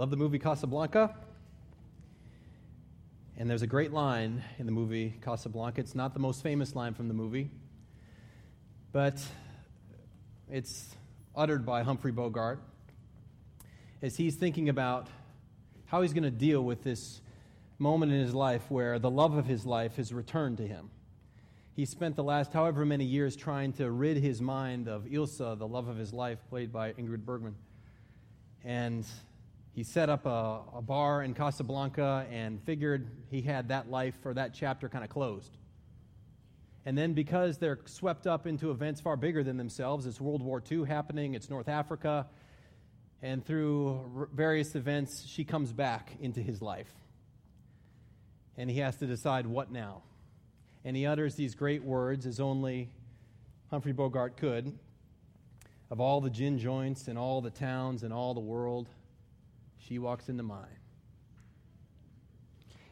Love the movie Casablanca. And there's a great line in the movie Casablanca. It's not the most famous line from the movie, but it's uttered by Humphrey Bogart as he's thinking about how he's going to deal with this moment in his life where the love of his life has returned to him. He spent the last however many years trying to rid his mind of Ilsa, the love of his life, played by Ingrid Bergman. And he set up a, a bar in Casablanca and figured he had that life or that chapter kind of closed. And then, because they're swept up into events far bigger than themselves, it's World War II happening, it's North Africa, and through various events, she comes back into his life. And he has to decide what now. And he utters these great words as only Humphrey Bogart could of all the gin joints and all the towns and all the world, she walks into mine.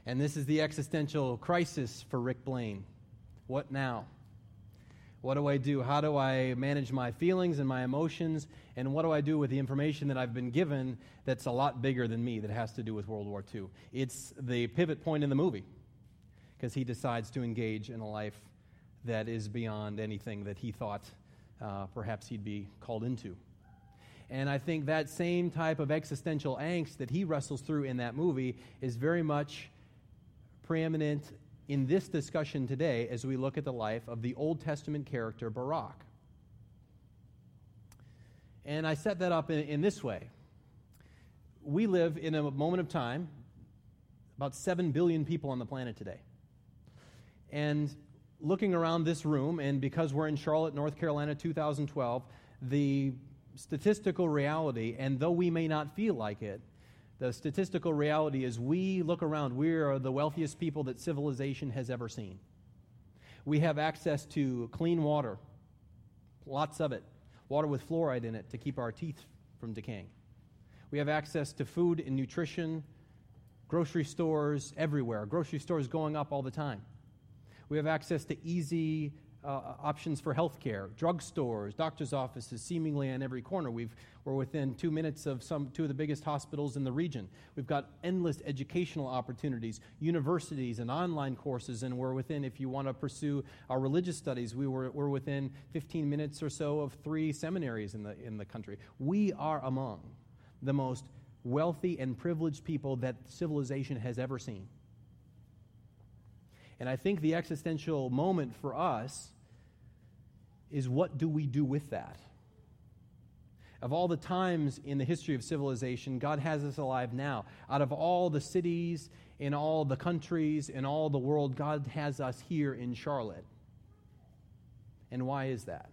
And this is the existential crisis for Rick Blaine. What now? What do I do? How do I manage my feelings and my emotions? And what do I do with the information that I've been given that's a lot bigger than me that has to do with World War II? It's the pivot point in the movie because he decides to engage in a life that is beyond anything that he thought uh, perhaps he'd be called into. And I think that same type of existential angst that he wrestles through in that movie is very much preeminent in this discussion today as we look at the life of the Old Testament character Barak. And I set that up in, in this way. We live in a moment of time, about 7 billion people on the planet today. And looking around this room, and because we're in Charlotte, North Carolina, 2012, the statistical reality, and though we may not feel like it, the statistical reality is we look around, we are the wealthiest people that civilization has ever seen. We have access to clean water, lots of it, water with fluoride in it to keep our teeth from decaying. We have access to food and nutrition, grocery stores everywhere, grocery stores going up all the time. We have access to easy uh, options for healthcare, drugstores, doctor's offices, seemingly on every corner. We've, we're within two minutes of some two of the biggest hospitals in the region. We've got endless educational opportunities, universities, and online courses, and we're within, if you want to pursue our religious studies, we were, we're within 15 minutes or so of three seminaries in the, in the country. We are among the most wealthy and privileged people that civilization has ever seen. And I think the existential moment for us is what do we do with that? Of all the times in the history of civilization, God has us alive now. Out of all the cities, in all the countries, in all the world, God has us here in Charlotte. And why is that?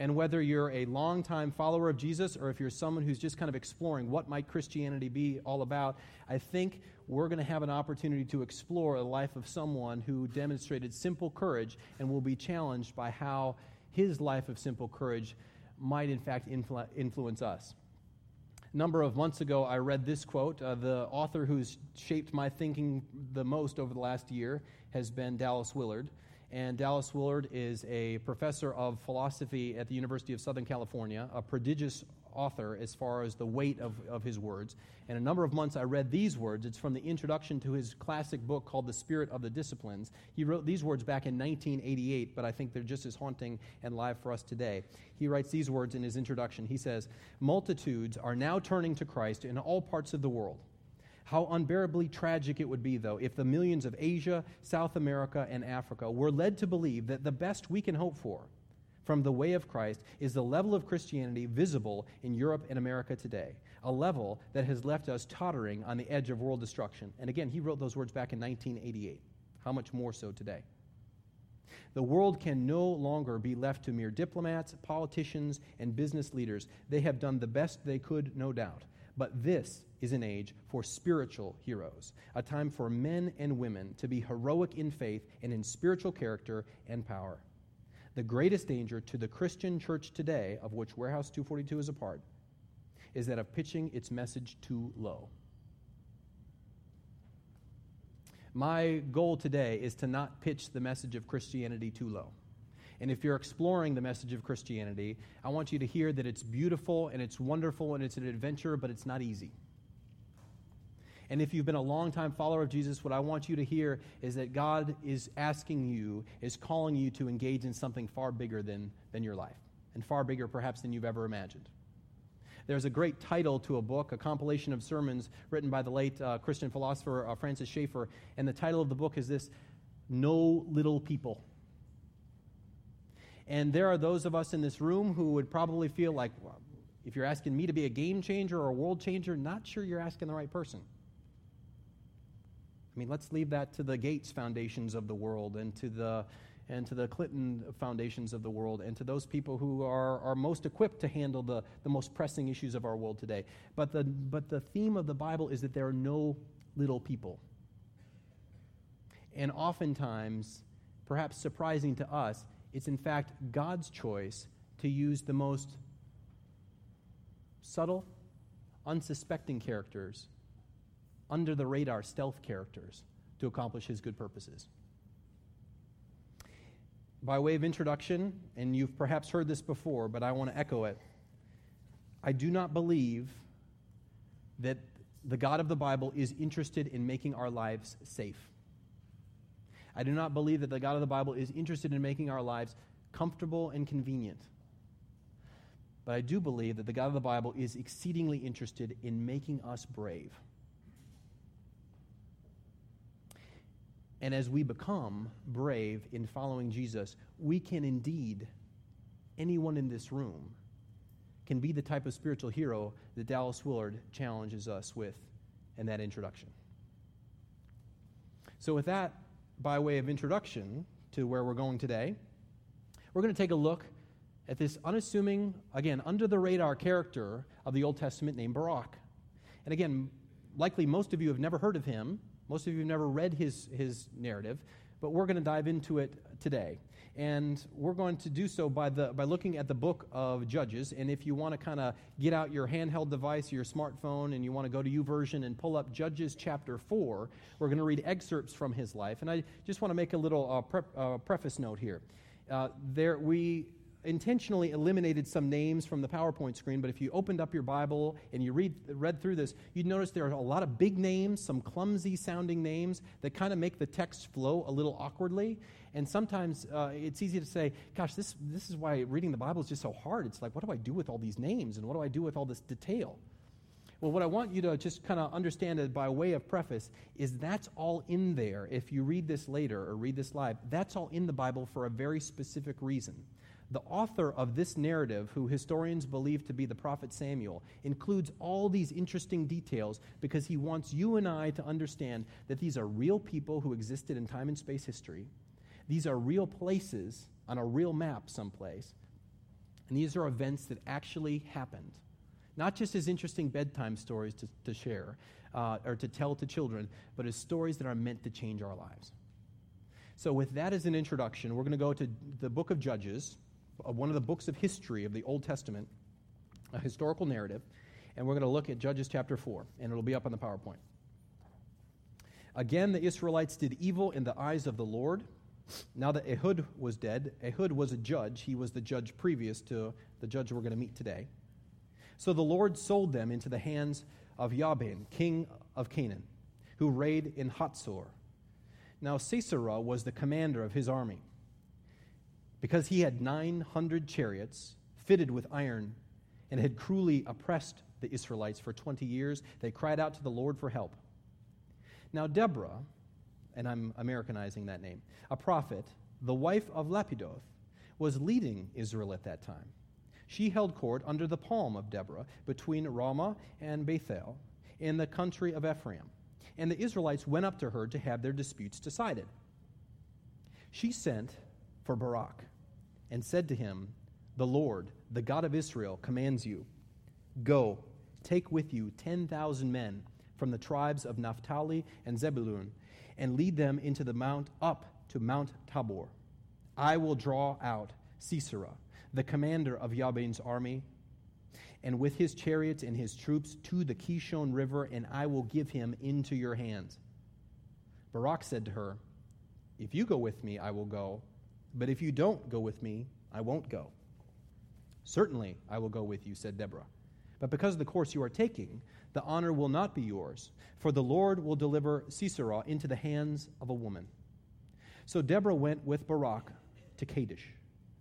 And whether you're a longtime follower of Jesus or if you're someone who's just kind of exploring what might Christianity be all about, I think we're going to have an opportunity to explore the life of someone who demonstrated simple courage and will be challenged by how his life of simple courage might, in fact, influ- influence us. A number of months ago, I read this quote. Uh, the author who's shaped my thinking the most over the last year has been Dallas Willard. And Dallas Willard is a professor of philosophy at the University of Southern California, a prodigious author as far as the weight of, of his words. And a number of months I read these words. It's from the introduction to his classic book called The Spirit of the Disciplines. He wrote these words back in 1988, but I think they're just as haunting and live for us today. He writes these words in his introduction. He says, Multitudes are now turning to Christ in all parts of the world. How unbearably tragic it would be, though, if the millions of Asia, South America, and Africa were led to believe that the best we can hope for from the way of Christ is the level of Christianity visible in Europe and America today, a level that has left us tottering on the edge of world destruction. And again, he wrote those words back in 1988. How much more so today? The world can no longer be left to mere diplomats, politicians, and business leaders. They have done the best they could, no doubt. But this is an age for spiritual heroes, a time for men and women to be heroic in faith and in spiritual character and power. The greatest danger to the Christian church today, of which Warehouse 242 is a part, is that of pitching its message too low. My goal today is to not pitch the message of Christianity too low. And if you're exploring the message of Christianity, I want you to hear that it's beautiful and it's wonderful and it's an adventure, but it's not easy. And if you've been a long-time follower of Jesus, what I want you to hear is that God is asking you, is calling you to engage in something far bigger than, than your life, and far bigger perhaps than you've ever imagined. There's a great title to a book, a compilation of sermons written by the late uh, Christian philosopher uh, Francis Schaeffer, and the title of the book is this No Little People. And there are those of us in this room who would probably feel like, well, if you're asking me to be a game changer or a world changer, not sure you're asking the right person. I mean, let's leave that to the Gates foundations of the world and to the and to the Clinton foundations of the world and to those people who are, are most equipped to handle the, the most pressing issues of our world today. But the, but the theme of the Bible is that there are no little people. And oftentimes, perhaps surprising to us, it's in fact God's choice to use the most subtle, unsuspecting characters under the radar stealth characters to accomplish his good purposes. By way of introduction, and you've perhaps heard this before, but I want to echo it. I do not believe that the God of the Bible is interested in making our lives safe. I do not believe that the God of the Bible is interested in making our lives comfortable and convenient. But I do believe that the God of the Bible is exceedingly interested in making us brave. And as we become brave in following Jesus, we can indeed, anyone in this room, can be the type of spiritual hero that Dallas Willard challenges us with in that introduction. So, with that, by way of introduction to where we're going today, we're going to take a look at this unassuming, again, under the radar character of the Old Testament named Barak. And again, likely most of you have never heard of him most of you have never read his, his narrative, but we're going to dive into it today. And we're going to do so by, the, by looking at the book of Judges. And if you want to kind of get out your handheld device, your smartphone, and you want to go to YouVersion and pull up Judges chapter 4, we're going to read excerpts from his life. And I just want to make a little uh, pre- uh, preface note here. Uh, there, we intentionally eliminated some names from the PowerPoint screen, but if you opened up your Bible and you read, read through this, you'd notice there are a lot of big names, some clumsy sounding names that kind of make the text flow a little awkwardly. And sometimes uh, it's easy to say, gosh, this, this is why reading the Bible is just so hard. It's like, what do I do with all these names and what do I do with all this detail? Well, what I want you to just kind of understand by way of preface is that's all in there. If you read this later or read this live, that's all in the Bible for a very specific reason. The author of this narrative, who historians believe to be the prophet Samuel, includes all these interesting details because he wants you and I to understand that these are real people who existed in time and space history. These are real places on a real map someplace. And these are events that actually happened. Not just as interesting bedtime stories to, to share uh, or to tell to children, but as stories that are meant to change our lives. So, with that as an introduction, we're going to go to the book of Judges one of the books of history of the Old Testament, a historical narrative, and we're going to look at Judges chapter 4, and it'll be up on the PowerPoint. Again, the Israelites did evil in the eyes of the Lord. Now that Ehud was dead, Ehud was a judge. He was the judge previous to the judge we're going to meet today. So the Lord sold them into the hands of Yabin, king of Canaan, who reigned in Hatzor. Now Sisera was the commander of his army because he had 900 chariots fitted with iron and had cruelly oppressed the Israelites for 20 years, they cried out to the Lord for help. Now, Deborah, and I'm Americanizing that name, a prophet, the wife of Lapidoth, was leading Israel at that time. She held court under the palm of Deborah between Ramah and Bethel in the country of Ephraim. And the Israelites went up to her to have their disputes decided. She sent for Barak and said to him, The Lord, the God of Israel, commands you Go, take with you 10,000 men from the tribes of Naphtali and Zebulun, and lead them into the mount up to Mount Tabor. I will draw out Sisera, the commander of Jabin's army, and with his chariots and his troops to the Kishon River, and I will give him into your hands. Barak said to her, If you go with me, I will go But if you don't go with me, I won't go. Certainly, I will go with you, said Deborah. But because of the course you are taking, the honor will not be yours, for the Lord will deliver Sisera into the hands of a woman. So Deborah went with Barak to Kadesh.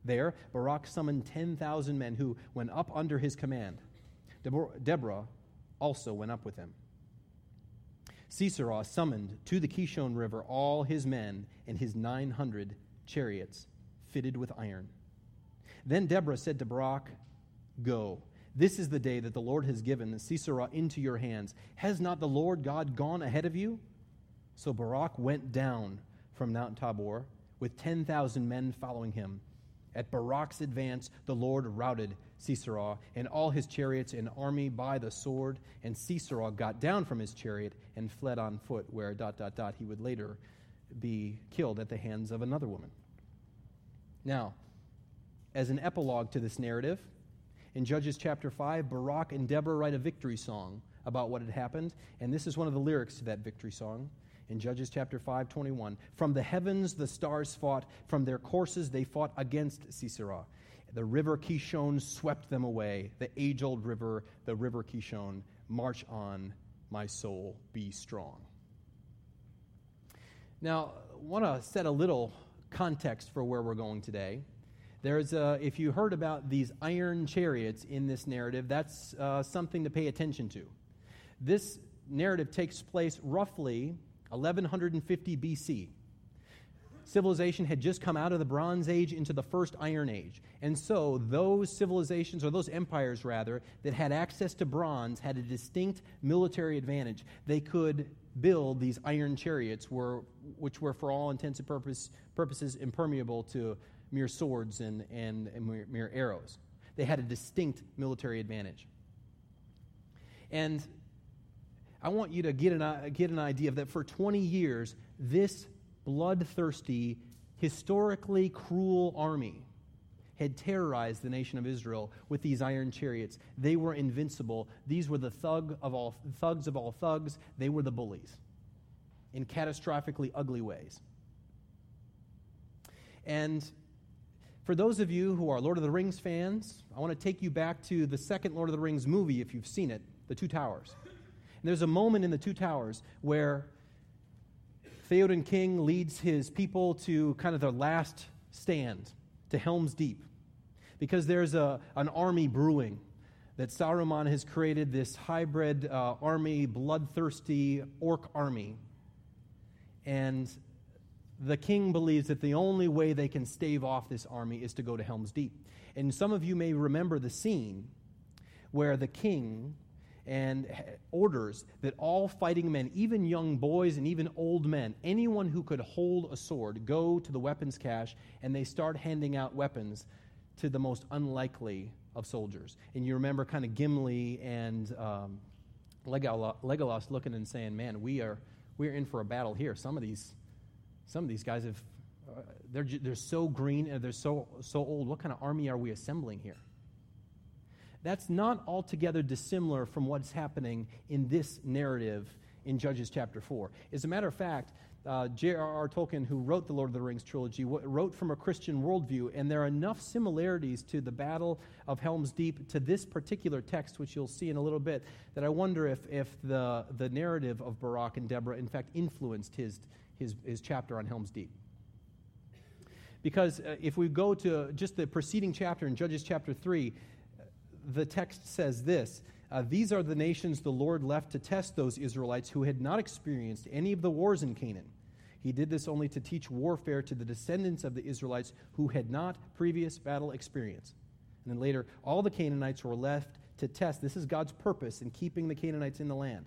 There, Barak summoned 10,000 men who went up under his command. Deborah also went up with him. Sisera summoned to the Kishon River all his men and his 900 chariots fitted with iron. Then Deborah said to Barak, Go. This is the day that the Lord has given Sisera into your hands. Has not the Lord God gone ahead of you? So Barak went down from Mount Tabor with 10,000 men following him. At Barak's advance, the Lord routed Sisera and all his chariots and army by the sword, and Sisera got down from his chariot and fled on foot, where dot dot dot he would later be killed at the hands of another woman. Now, as an epilogue to this narrative, in Judges chapter 5, Barak and Deborah write a victory song about what had happened, and this is one of the lyrics to that victory song in Judges chapter 5, 21. From the heavens the stars fought, from their courses they fought against Sisera. The river Kishon swept them away, the age old river, the river Kishon. March on, my soul, be strong. Now, I want to set a little context for where we're going today. There's a, if you heard about these iron chariots in this narrative, that's uh, something to pay attention to. This narrative takes place roughly 1150 BC. Civilization had just come out of the Bronze Age into the first Iron Age. And so, those civilizations, or those empires rather, that had access to bronze had a distinct military advantage. They could build these iron chariots, were, which were, for all intents and purpose, purposes, impermeable to mere swords and, and, and mere, mere arrows. They had a distinct military advantage. And I want you to get an, get an idea of that for 20 years, this bloodthirsty, historically cruel army had terrorized the nation of Israel with these iron chariots. They were invincible. These were the thug of all thugs of all thugs. They were the bullies in catastrophically ugly ways. And for those of you who are Lord of the Rings fans, I want to take you back to the second Lord of the Rings movie if you've seen it, The Two Towers. And there's a moment in the Two Towers where Theoden King leads his people to kind of their last stand, to Helm's Deep, because there's a, an army brewing that Saruman has created this hybrid uh, army, bloodthirsty orc army. And the king believes that the only way they can stave off this army is to go to Helm's Deep. And some of you may remember the scene where the king and orders that all fighting men, even young boys and even old men, anyone who could hold a sword, go to the weapons cache and they start handing out weapons to the most unlikely of soldiers. And you remember kind of Gimli and um, Legolas looking and saying, "Man, we are we are in for a battle here. Some of these some of these guys have uh, they're they're so green and they're so so old. What kind of army are we assembling here?" That's not altogether dissimilar from what's happening in this narrative in Judges chapter 4. As a matter of fact, uh, J.R.R. Tolkien, who wrote the Lord of the Rings trilogy, w- wrote from a Christian worldview, and there are enough similarities to the Battle of Helm's Deep to this particular text, which you'll see in a little bit, that I wonder if, if the, the narrative of Barak and Deborah, in fact, influenced his, his, his chapter on Helm's Deep. Because uh, if we go to just the preceding chapter in Judges chapter 3, the text says this uh, These are the nations the Lord left to test those Israelites who had not experienced any of the wars in Canaan. He did this only to teach warfare to the descendants of the Israelites who had not previous battle experience. And then later, all the Canaanites were left to test. This is God's purpose in keeping the Canaanites in the land.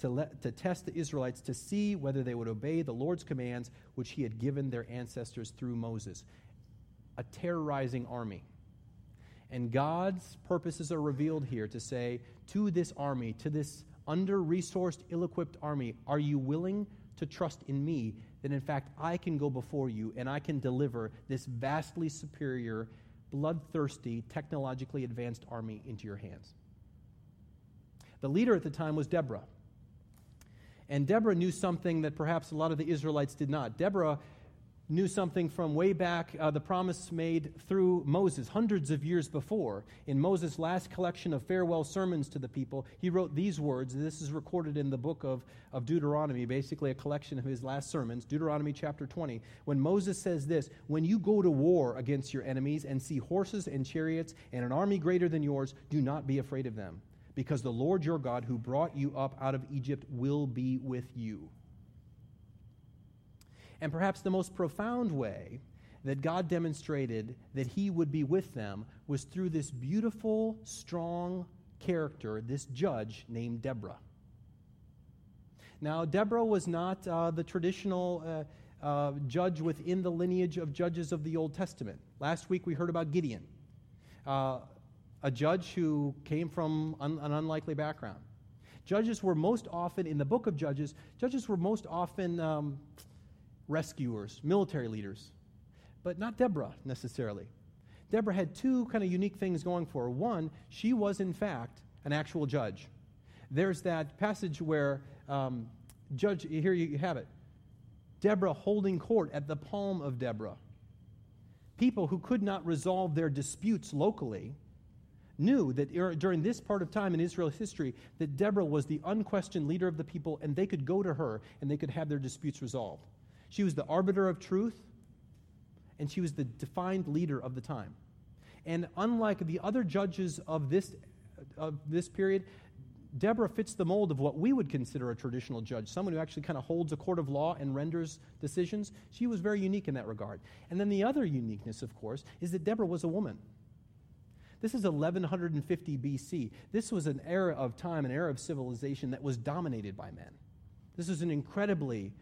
To, let, to test the Israelites to see whether they would obey the Lord's commands, which he had given their ancestors through Moses. A terrorizing army. And God's purposes are revealed here to say to this army, to this under resourced, ill equipped army, are you willing to trust in me that in fact I can go before you and I can deliver this vastly superior, bloodthirsty, technologically advanced army into your hands? The leader at the time was Deborah. And Deborah knew something that perhaps a lot of the Israelites did not. Deborah knew something from way back, uh, the promise made through Moses, hundreds of years before. In Moses' last collection of farewell sermons to the people, he wrote these words. This is recorded in the book of, of Deuteronomy, basically a collection of his last sermons, Deuteronomy chapter 20. When Moses says this When you go to war against your enemies and see horses and chariots and an army greater than yours, do not be afraid of them, because the Lord your God, who brought you up out of Egypt, will be with you. And perhaps the most profound way that God demonstrated that He would be with them was through this beautiful, strong character, this judge named Deborah. Now, Deborah was not uh, the traditional uh, uh, judge within the lineage of judges of the Old Testament. Last week we heard about Gideon, uh, a judge who came from un- an unlikely background. Judges were most often, in the book of Judges, judges were most often um, rescuers, military leaders, but not Deborah necessarily. Deborah had two kind of unique things going for her. One, she was in fact an actual judge. There's that passage where um, judge, here you have it. Deborah holding court at the palm of Deborah. People who could not resolve their disputes locally knew that er, during this part of time in Israel's history that Deborah was the unquestioned leader of the people and they could go to her and they could have their disputes resolved. She was the arbiter of truth, and she was the defined leader of the time. And unlike the other judges of this, of this period, Deborah fits the mold of what we would consider a traditional judge, someone who actually kind of holds a court of law and renders decisions. She was very unique in that regard. And then the other uniqueness, of course, is that Deborah was a woman. This is 1150 BC. This was an era of time, an era of civilization that was dominated by men. This was an incredibly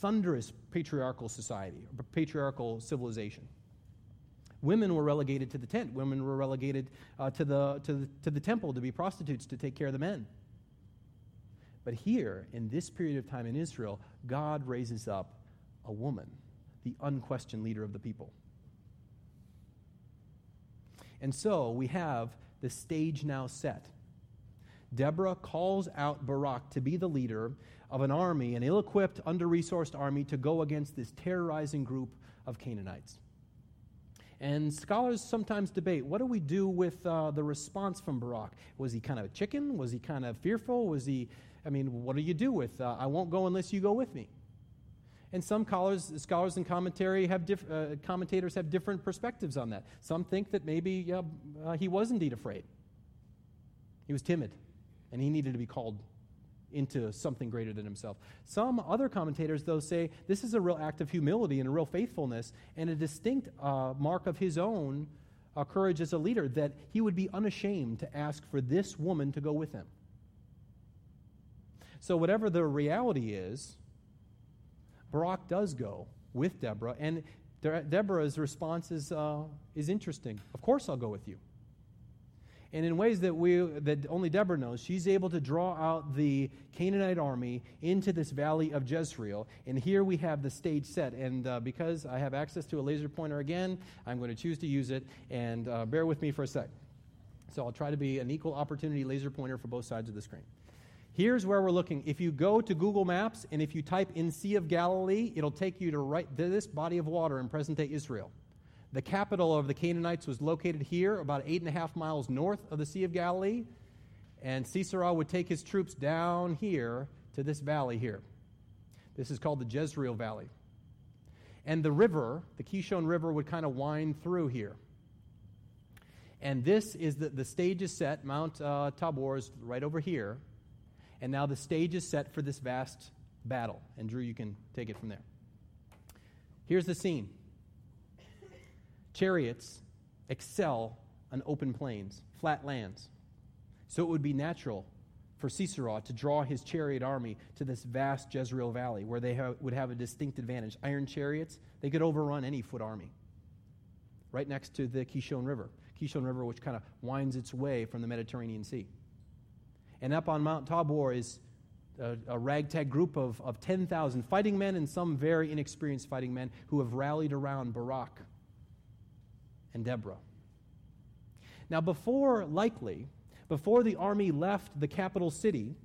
thunderous patriarchal society, patriarchal civilization. Women were relegated to the tent. Women were relegated uh, to, the, to, the, to the temple to be prostitutes to take care of the men. But here, in this period of time in Israel, God raises up a woman, the unquestioned leader of the people. And so we have the stage now set. Deborah calls out Barak to be the leader of an army, an ill equipped, under resourced army, to go against this terrorizing group of Canaanites. And scholars sometimes debate what do we do with uh, the response from Barak? Was he kind of a chicken? Was he kind of fearful? Was he, I mean, what do you do with, uh, I won't go unless you go with me? And some scholars, scholars and commentary have diff, uh, commentators have different perspectives on that. Some think that maybe uh, he was indeed afraid. He was timid, and he needed to be called into something greater than himself. Some other commentators, though, say this is a real act of humility and a real faithfulness and a distinct uh, mark of his own uh, courage as a leader that he would be unashamed to ask for this woman to go with him. So, whatever the reality is, Barak does go with Deborah, and Deborah's response is, uh, is interesting. Of course, I'll go with you and in ways that we that only Deborah knows, she's able to draw out the Canaanite army into this valley of Jezreel. And here we have the stage set. And uh, because I have access to a laser pointer again, I'm going to choose to use it. And uh, bear with me for a sec. So I'll try to be an equal opportunity laser pointer for both sides of the screen. Here's where we're looking. If you go to Google Maps and if you type in Sea of Galilee, it'll take you to right this body of water in present day Israel. The capital of the Canaanites was located here, about eight and a half miles north of the Sea of Galilee. And Sisera would take his troops down here to this valley here. This is called the Jezreel Valley. And the river, the Kishon River, would kind of wind through here. And this is the, the stage is set. Mount uh, Tabor is right over here. And now the stage is set for this vast battle. And Drew, you can take it from there. Here's the scene Chariots excel on open plains, flat lands. So it would be natural for Sisera to draw his chariot army to this vast Jezreel valley where they would have a distinct advantage. Iron chariots, they could overrun any foot army. Right next to the Kishon River. Kishon River, which kind of winds its way from the Mediterranean Sea. And up on Mount Tabor is a, a ragtag group of, of 10,000 fighting men and some very inexperienced fighting men who have rallied around Barak and Deborah. Now, before, likely, before the army left the capital city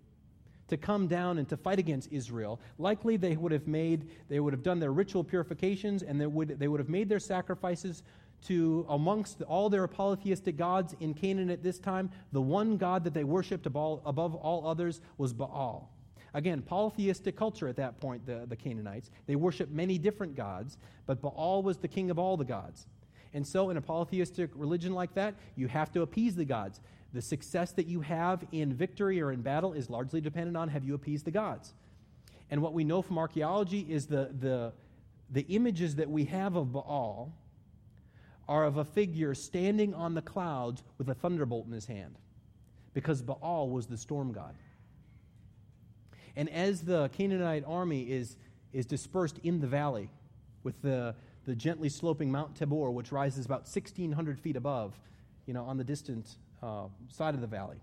to come down and to fight against Israel. Likely they would have made, they would have done their ritual purifications and they would, they would have made their sacrifices to amongst all their polytheistic gods in Canaan at this time. The one God that they worshiped above all others was Baal. Again, polytheistic culture at that point, the, the Canaanites. They worshiped many different gods, but Baal was the king of all the gods. And so, in a polytheistic religion like that, you have to appease the gods. The success that you have in victory or in battle is largely dependent on have you appeased the gods. And what we know from archaeology is the, the, the images that we have of Baal are of a figure standing on the clouds with a thunderbolt in his hand, because Baal was the storm god. And as the Canaanite army is, is dispersed in the valley with the, the gently sloping Mount Tabor, which rises about 1,600 feet above, you know, on the distant uh, side of the valley.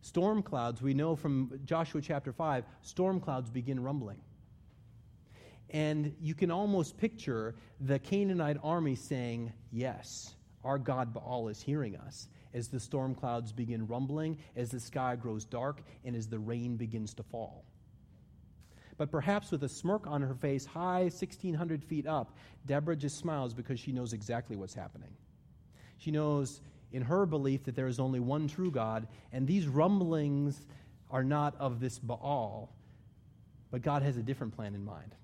Storm clouds, we know from Joshua chapter 5, storm clouds begin rumbling. And you can almost picture the Canaanite army saying, Yes, our God Baal is hearing us, as the storm clouds begin rumbling, as the sky grows dark, and as the rain begins to fall. But perhaps with a smirk on her face, high 1,600 feet up, Deborah just smiles because she knows exactly what's happening. She knows in her belief that there is only one true God, and these rumblings are not of this Baal, but God has a different plan in mind.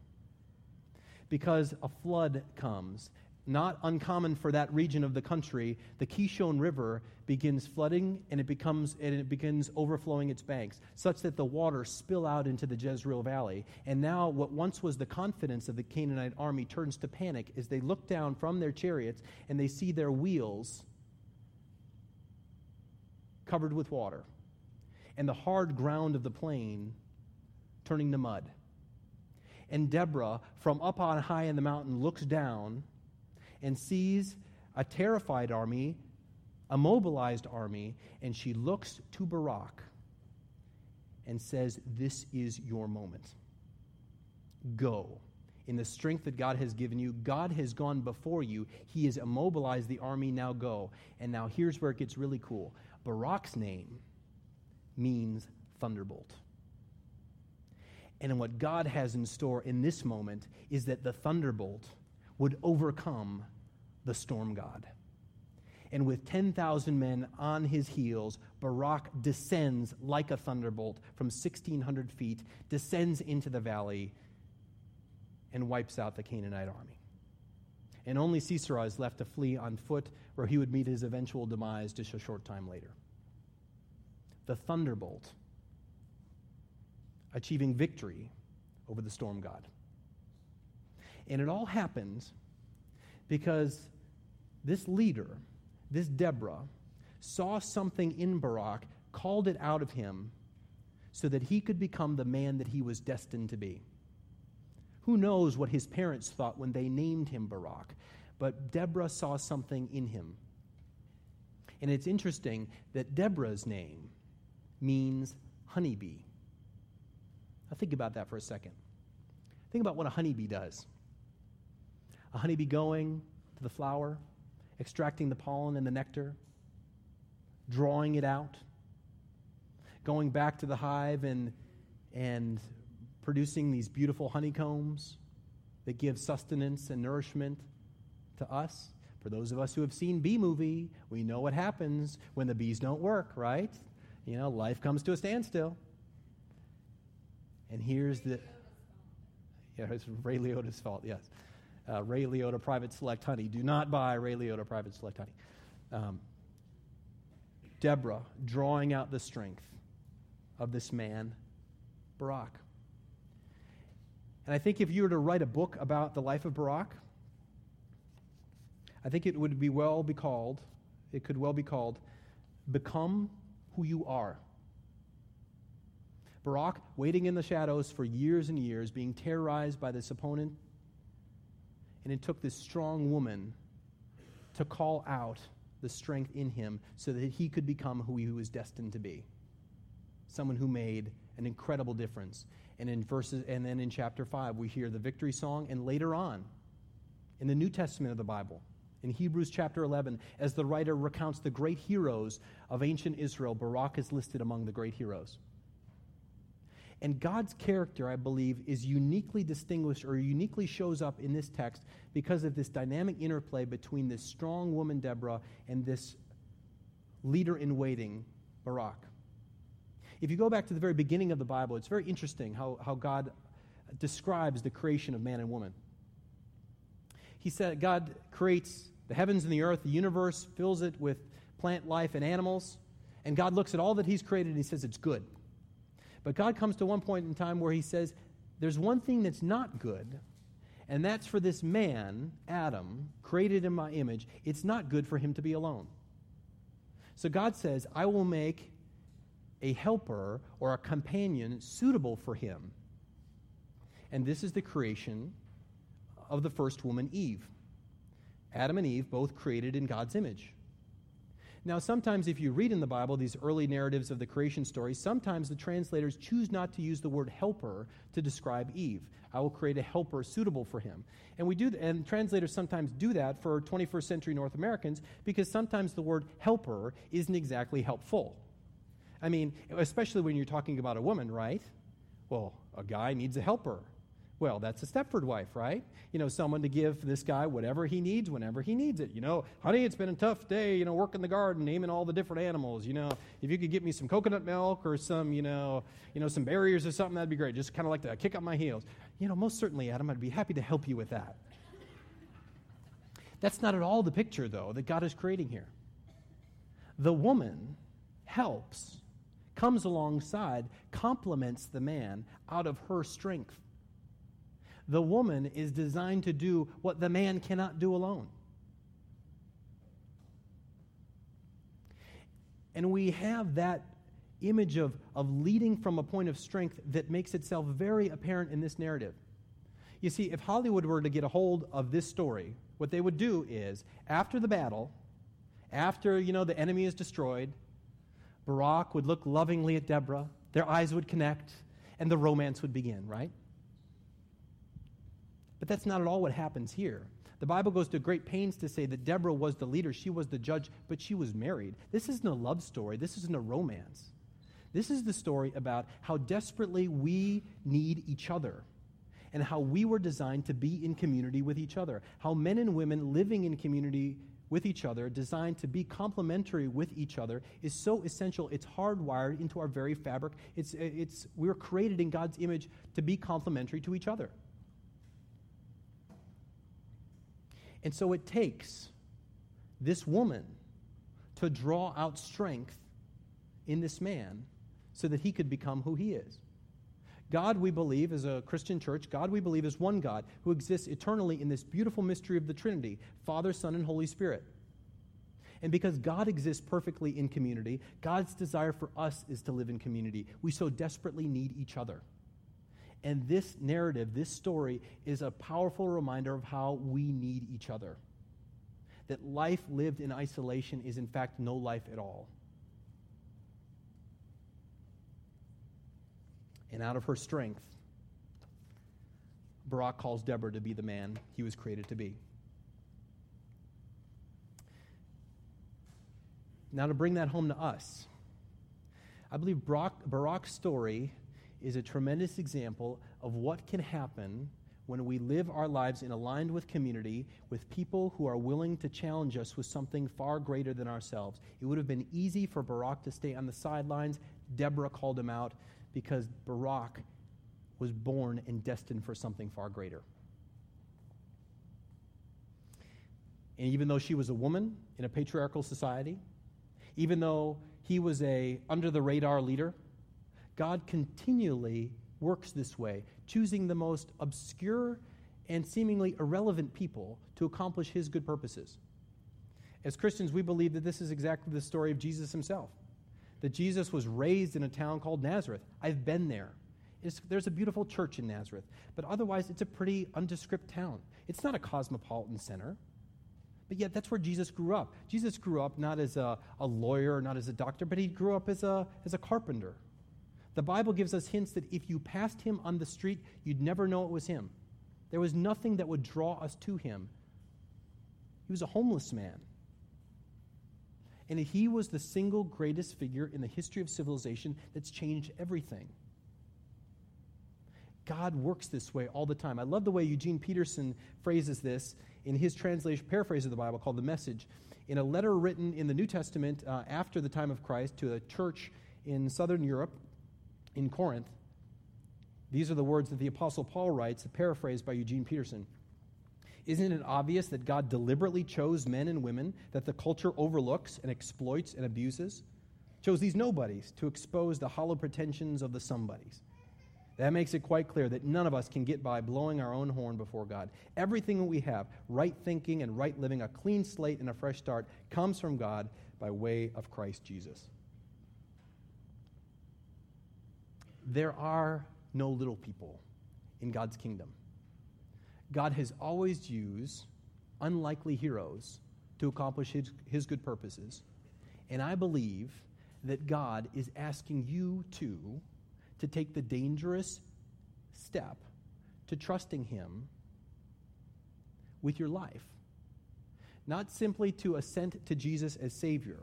Because a flood comes, not uncommon for that region of the country, the Kishon River begins flooding and it becomes and it begins overflowing its banks, such that the water spill out into the Jezreel Valley. And now what once was the confidence of the Canaanite army turns to panic as they look down from their chariots and they see their wheels covered with water, and the hard ground of the plain turning to mud. And Deborah, from up on high in the mountain, looks down and sees a terrified army, a mobilized army, and she looks to Barak and says, This is your moment. Go. In the strength that God has given you, God has gone before you. He has immobilized the army. Now go. And now here's where it gets really cool. Barak's name means thunderbolt. And what God has in store in this moment is that the thunderbolt would overcome the storm god. And with 10,000 men on his heels, Barak descends like a thunderbolt from 1,600 feet, descends into the valley, and wipes out the Canaanite army. And only Sisera is left to flee on foot where he would meet his eventual demise just a short time later. The thunderbolt, achieving victory over the storm god. And it all happens because this leader, this Deborah, saw something in Barak, called it out of him, so that he could become the man that he was destined to be. Who knows what his parents thought when they named him Barak? But Deborah saw something in him. And it's interesting that Deborah's name means honeybee. Now, think about that for a second. Think about what a honeybee does. A honeybee going to the flower, extracting the pollen and the nectar, drawing it out, going back to the hive and, and producing these beautiful honeycombs that give sustenance and nourishment to us. For those of us who have seen Bee Movie, we know what happens when the bees don't work, right? You know, life comes to a standstill. And here's the. Yeah, it's Ray Liotta's fault, yes. Uh, Ray Liotta Private Select Honey. Do not buy Ray Liotta Private Select Honey. Um, Deborah drawing out the strength of this man, Barak. And I think if you were to write a book about the life of Barak, I think it would be well be called, it could well be called, Become Who You Are. Barak waiting in the shadows for years and years, being terrorized by this opponent. And it took this strong woman to call out the strength in him so that he could become who he was destined to be. Someone who made an incredible difference. And in verses and then in chapter 5 we hear the victory song and later on in the New Testament of the Bible in Hebrews chapter 11 as the writer recounts the great heroes of ancient Israel Barak is listed among the great heroes. And God's character, I believe, is uniquely distinguished or uniquely shows up in this text because of this dynamic interplay between this strong woman, Deborah, and this leader in waiting, Barak. If you go back to the very beginning of the Bible, it's very interesting how, how God describes the creation of man and woman. He said God creates the heavens and the earth, the universe, fills it with plant life and animals, and God looks at all that He's created and He says it's good. But God comes to one point in time where He says, There's one thing that's not good, and that's for this man, Adam, created in my image, it's not good for him to be alone. So God says, I will make a helper or a companion suitable for him. And this is the creation of the first woman, Eve. Adam and Eve, both created in God's image. Now, sometimes if you read in the Bible these early narratives of the creation story, sometimes the translators choose not to use the word helper to describe Eve. I will create a helper suitable for him. And we do and translators sometimes do that for 21st century North Americans because sometimes the word helper isn't exactly helpful. I mean, especially when you're talking about a woman, right? Well, a guy needs a helper. Well, that's a Stepford wife, right? You know, someone to give this guy whatever he needs whenever he needs it. You know, honey, it's been a tough day, you know, working the garden, naming all the different animals. You know, if you could get me some coconut milk or some, you know, you know, some berries or something, that'd be great. Just kind of like to kick up my heels. You know, most certainly, Adam, I'd be happy to help you with that. That's not at all the picture, though, that God is creating here. The woman helps, comes alongside, complements the man out of her strength the woman is designed to do what the man cannot do alone. And we have that image of, of leading from a point of strength that makes itself very apparent in this narrative. You see, if Hollywood were to get a hold of this story, what they would do is, after the battle, after, you know, the enemy is destroyed, Barak would look lovingly at Deborah, their eyes would connect, and the romance would begin, right? But that's not at all what happens here. The Bible goes to great pains to say that Deborah was the leader, she was the judge, but she was married. This isn't a love story, this isn't a romance. This is the story about how desperately we need each other and how we were designed to be in community with each other. How men and women living in community with each other, designed to be complementary with each other, is so essential. It's hardwired into our very fabric. It's, it's, we're created in God's image to be complementary to each other. And so it takes this woman to draw out strength in this man so that he could become who he is. God, we believe, as a Christian church, God, we believe, is one God who exists eternally in this beautiful mystery of the Trinity Father, Son, and Holy Spirit. And because God exists perfectly in community, God's desire for us is to live in community. We so desperately need each other. And this narrative, this story, is a powerful reminder of how we need each other. That life lived in isolation is, in fact, no life at all. And out of her strength, Barak calls Deborah to be the man he was created to be. Now, to bring that home to us, I believe Barak, Barak's story is a tremendous example of what can happen when we live our lives in aligned with community, with people who are willing to challenge us with something far greater than ourselves. It would have been easy for Barak to stay on the sidelines. Deborah called him out because Barak was born and destined for something far greater. And even though she was a woman in a patriarchal society, even though he was a under the radar leader, God continually works this way, choosing the most obscure and seemingly irrelevant people to accomplish his good purposes. As Christians, we believe that this is exactly the story of Jesus himself. That Jesus was raised in a town called Nazareth. I've been there. It's, there's a beautiful church in Nazareth, but otherwise, it's a pretty undescript town. It's not a cosmopolitan center. But yet, that's where Jesus grew up. Jesus grew up not as a, a lawyer, not as a doctor, but he grew up as a, as a carpenter. The Bible gives us hints that if you passed him on the street, you'd never know it was him. There was nothing that would draw us to him. He was a homeless man. And he was the single greatest figure in the history of civilization that's changed everything. God works this way all the time. I love the way Eugene Peterson phrases this in his translation, paraphrase of the Bible called The Message. In a letter written in the New Testament uh, after the time of Christ to a church in southern Europe, in Corinth, these are the words that the Apostle Paul writes, paraphrased by Eugene Peterson. Isn't it obvious that God deliberately chose men and women that the culture overlooks and exploits and abuses? Chose these nobodies to expose the hollow pretensions of the somebodies. That makes it quite clear that none of us can get by blowing our own horn before God. Everything that we have, right thinking and right living, a clean slate and a fresh start, comes from God by way of Christ Jesus. There are no little people in God's kingdom. God has always used unlikely heroes to accomplish his, his good purposes. And I believe that God is asking you too to take the dangerous step to trusting Him with your life. Not simply to assent to Jesus as Savior,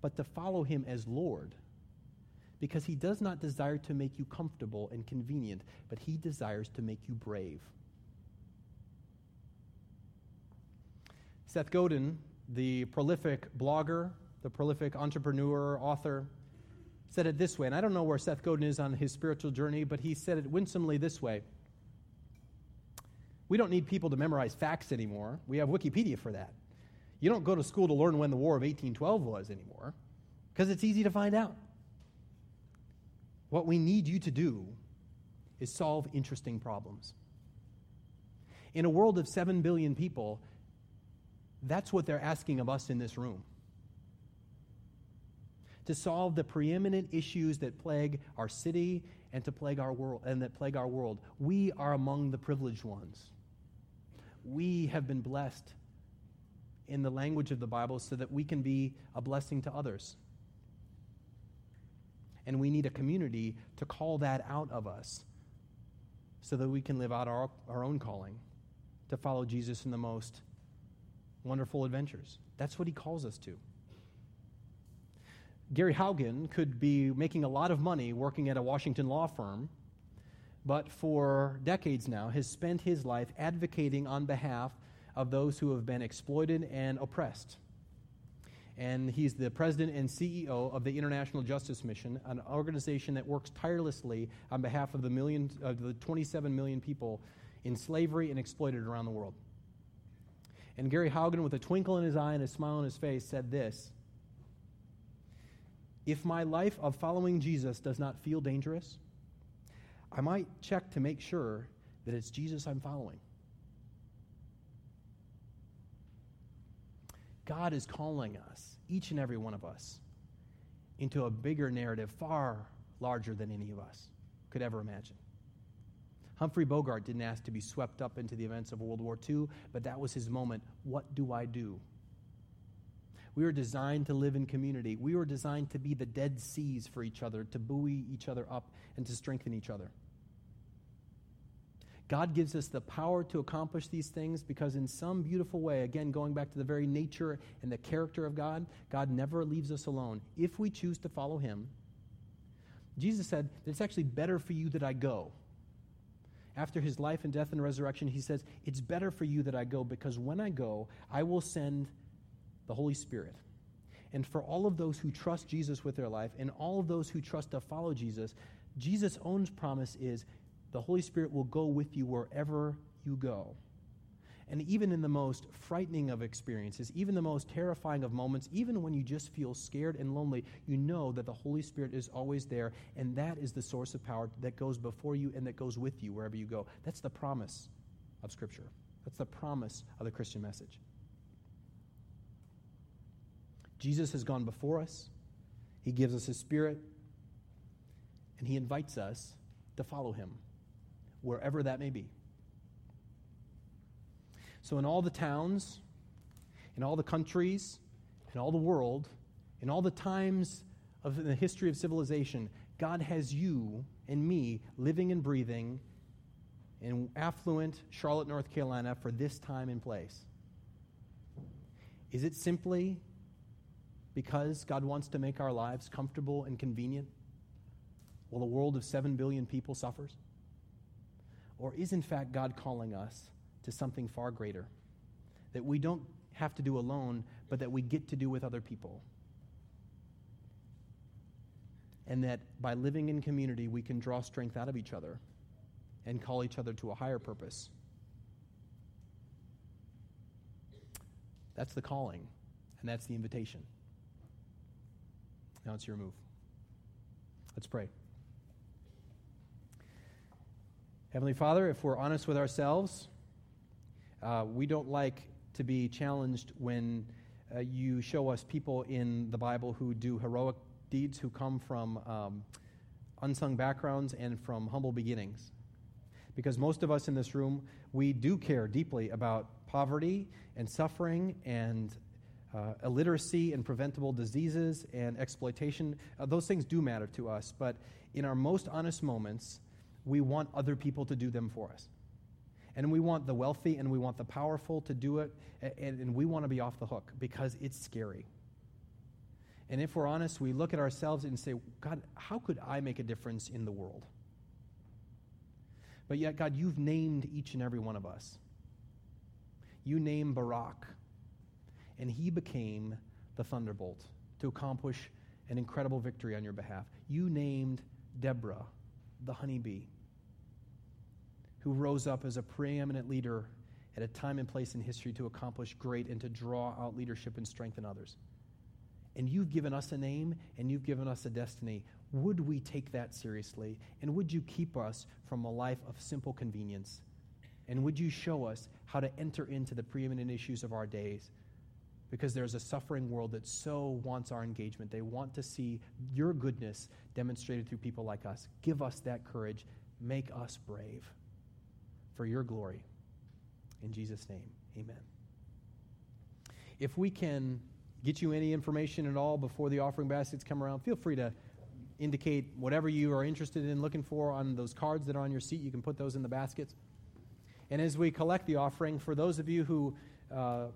but to follow Him as Lord. Because He does not desire to make you comfortable and convenient, but He desires to make you brave. Seth Godin, the prolific blogger, the prolific entrepreneur, author, said it this way, and I don't know where Seth Godin is on his spiritual journey, but he said it winsomely this way. We don't need people to memorize facts anymore. We have Wikipedia for that. You don't go to school to learn when the War of 1812 was anymore, because it's easy to find out. What we need you to do is solve interesting problems. In a world of 7 billion people, that's what they're asking of us in this room to solve the preeminent issues that plague our city and to plague our world and that plague our world. We are among the privileged ones. We have been blessed in the language of the Bible so that we can be a blessing to others. And we need a community to call that out of us so that we can live out our, our own calling to follow Jesus in the most wonderful adventures. That's what he calls us to. Gary Haugen could be making a lot of money working at a Washington law firm, but for decades now has spent his life advocating on behalf of those who have been exploited and oppressed. And he's the president and CEO of the International Justice Mission, an organization that works tirelessly on behalf of the, million, of the 27 million people in slavery and exploited around the world. And Gary Haugen, with a twinkle in his eye and a smile on his face, said this if my life of following Jesus does not feel dangerous, I might check to make sure that it's Jesus I'm following. God is calling us, each and every one of us, into a bigger narrative far larger than any of us could ever imagine. Humphrey Bogart didn't ask to be swept up into the events of World War II, but that was his moment. What do I do? We were designed to live in community. We were designed to be the dead seas for each other, to buoy each other up, and to strengthen each other. God gives us the power to accomplish these things because, in some beautiful way, again, going back to the very nature and the character of God, God never leaves us alone. If we choose to follow Him, Jesus said it's actually better for you that I go. After his life and death and resurrection, he says, It's better for you that I go because when I go, I will send the Holy Spirit. And for all of those who trust Jesus with their life and all of those who trust to follow Jesus, Jesus' own promise is the Holy Spirit will go with you wherever you go. And even in the most frightening of experiences, even the most terrifying of moments, even when you just feel scared and lonely, you know that the Holy Spirit is always there, and that is the source of power that goes before you and that goes with you wherever you go. That's the promise of Scripture. That's the promise of the Christian message. Jesus has gone before us, He gives us His Spirit, and He invites us to follow Him, wherever that may be. So, in all the towns, in all the countries, in all the world, in all the times of the history of civilization, God has you and me living and breathing in affluent Charlotte, North Carolina for this time and place. Is it simply because God wants to make our lives comfortable and convenient while a world of 7 billion people suffers? Or is, in fact, God calling us to something far greater that we don't have to do alone, but that we get to do with other people? And that by living in community, we can draw strength out of each other and call each other to a higher purpose. That's the calling, and that's the invitation. Now it's your move. Let's pray. Heavenly Father, if we're honest with ourselves, uh, we don't like to be challenged when uh, you show us people in the Bible who do heroic deeds, who come from um, unsung backgrounds and from humble beginnings. Because most of us in this room, we do care deeply about poverty and suffering and uh, illiteracy and preventable diseases and exploitation. Uh, those things do matter to us, but in our most honest moments, we want other people to do them for us. And we want the wealthy and we want the powerful to do it, and, and we want to be off the hook because it's scary. And if we're honest, we look at ourselves and say, God, how could I make a difference in the world? But yet, God, you've named each and every one of us. You named Barak, and he became the thunderbolt to accomplish an incredible victory on your behalf. You named Deborah, the honeybee, who rose up as a preeminent leader at a time and place in history to accomplish great and to draw out leadership and strengthen others. And you've given us a name and you've given us a destiny. Would we take that seriously? And would you keep us from a life of simple convenience? And would you show us how to enter into the preeminent issues of our days? Because there's a suffering world that so wants our engagement. They want to see your goodness demonstrated through people like us. Give us that courage. Make us brave for your glory. In Jesus' name, amen. If we can get you any information at all before the offering baskets come around, feel free to indicate whatever you are interested in looking for on those cards that are on your seat. You can put those in the baskets. And as we collect the offering, for those of you who uh,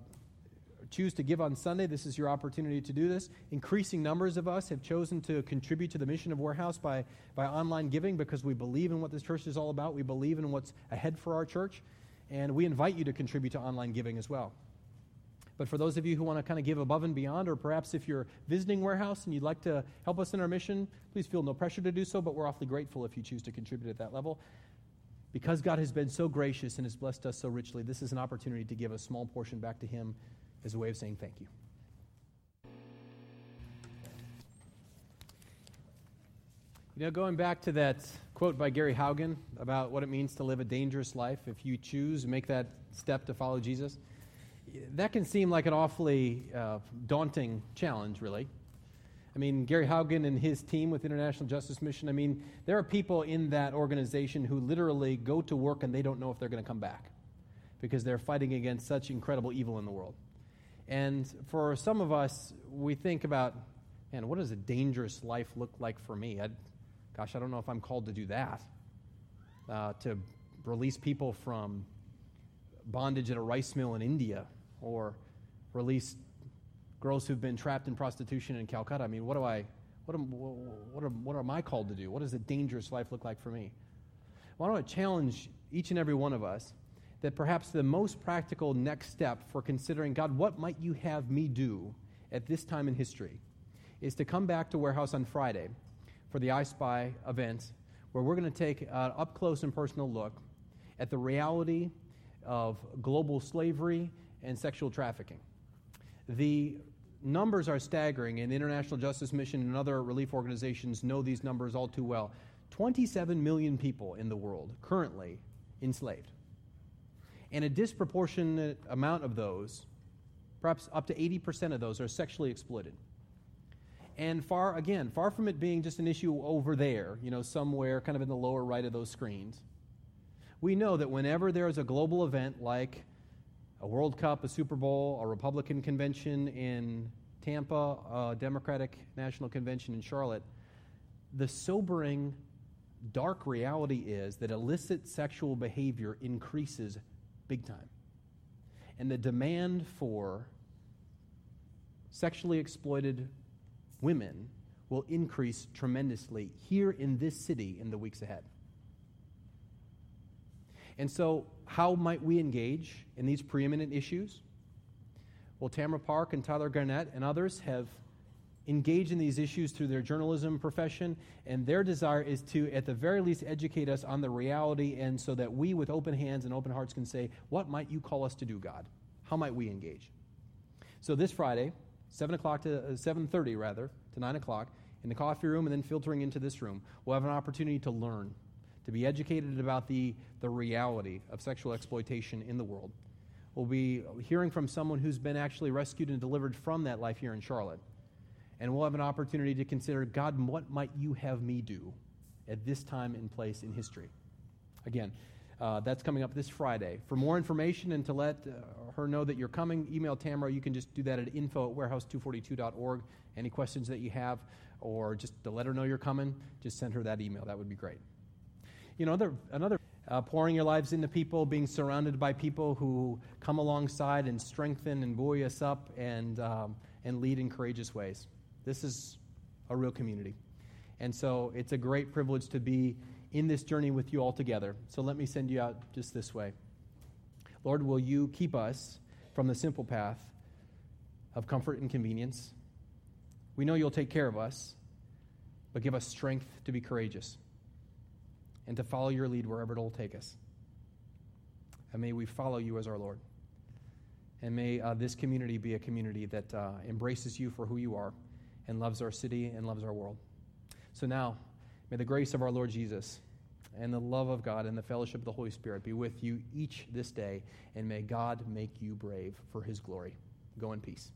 choose to give on Sunday, this is your opportunity to do this. Increasing numbers of us have chosen to contribute to the mission of Warehouse by, by online giving because we believe in what this church is all about. We believe in what's ahead for our church. And we invite you to contribute to online giving as well. But for those of you who want to kind of give above and beyond, or perhaps if you're visiting Warehouse and you'd like to help us in our mission, please feel no pressure to do so, but we're awfully grateful if you choose to contribute at that level. Because God has been so gracious and has blessed us so richly, this is an opportunity to give a small portion back to Him as a way of saying thank you. You know, going back to that quote by Gary Haugen about what it means to live a dangerous life if you choose, make that step to follow Jesus, that can seem like an awfully uh, daunting challenge, really. I mean, Gary Haugen and his team with International Justice Mission, I mean, there are people in that organization who literally go to work and they don't know if they're going to come back because they're fighting against such incredible evil in the world. And for some of us, we think about, man, what does a dangerous life look like for me? I'd, gosh, I don't know if I'm called to do that. Uh, to release people from bondage at a rice mill in India or release girls who've been trapped in prostitution in Calcutta. I mean, what do I, what am, what am, what am I called to do? What does a dangerous life look like for me? Well, I want to challenge each and every one of us that perhaps the most practical next step for considering, God, what might you have me do at this time in history, is to come back to Warehouse on Friday for the I Spy event, where we're going to take an up close and personal look at the reality of global slavery and sexual trafficking. The numbers are staggering, and the International Justice Mission and other relief organizations know these numbers all too well. 27 million people in the world currently enslaved. And a disproportionate amount of those, perhaps up to 80% of those, are sexually exploited. And far, again, far from it being just an issue over there, you know, somewhere kind of in the lower right of those screens, we know that whenever there is a global event like a World Cup, a Super Bowl, a Republican convention in Tampa, a Democratic National Convention in Charlotte, the sobering, dark reality is that illicit sexual behavior increases big time. And the demand for sexually exploited women will increase tremendously here in this city in the weeks ahead. And so, how might we engage in these preeminent issues? Well, Tamara Park and Tyler Garnett and others have engaged in these issues through their journalism profession, and their desire is to, at the very least, educate us on the reality, and so that we, with open hands and open hearts, can say, "What might you call us to do, God? How might we engage?" So this Friday, seven o'clock to uh, seven thirty, rather to nine o'clock, in the coffee room, and then filtering into this room, we'll have an opportunity to learn, to be educated about the the reality of sexual exploitation in the world. We'll be hearing from someone who's been actually rescued and delivered from that life here in Charlotte and we'll have an opportunity to consider God, what might you have me do at this time and place in history? Again, uh, that's coming up this Friday. For more information and to let uh, her know that you're coming, email Tamara. You can just do that at info at warehouse242.org. Any questions that you have, or just to let her know you're coming, just send her that email. That would be great. You know, another, another uh, pouring your lives into people, being surrounded by people who come alongside and strengthen and buoy us up and, um, and lead in courageous ways. This is a real community. And so it's a great privilege to be in this journey with you all together. So let me send you out just this way. Lord, will you keep us from the simple path of comfort and convenience? We know you'll take care of us, but give us strength to be courageous and to follow your lead wherever it'll take us. And may we follow you as our Lord. And may uh, this community be a community that uh, embraces you for who you are and loves our city and loves our world. So now, may the grace of our Lord Jesus and the love of God and the fellowship of the Holy Spirit be with you each this day, and may God make you brave for his glory. Go in peace.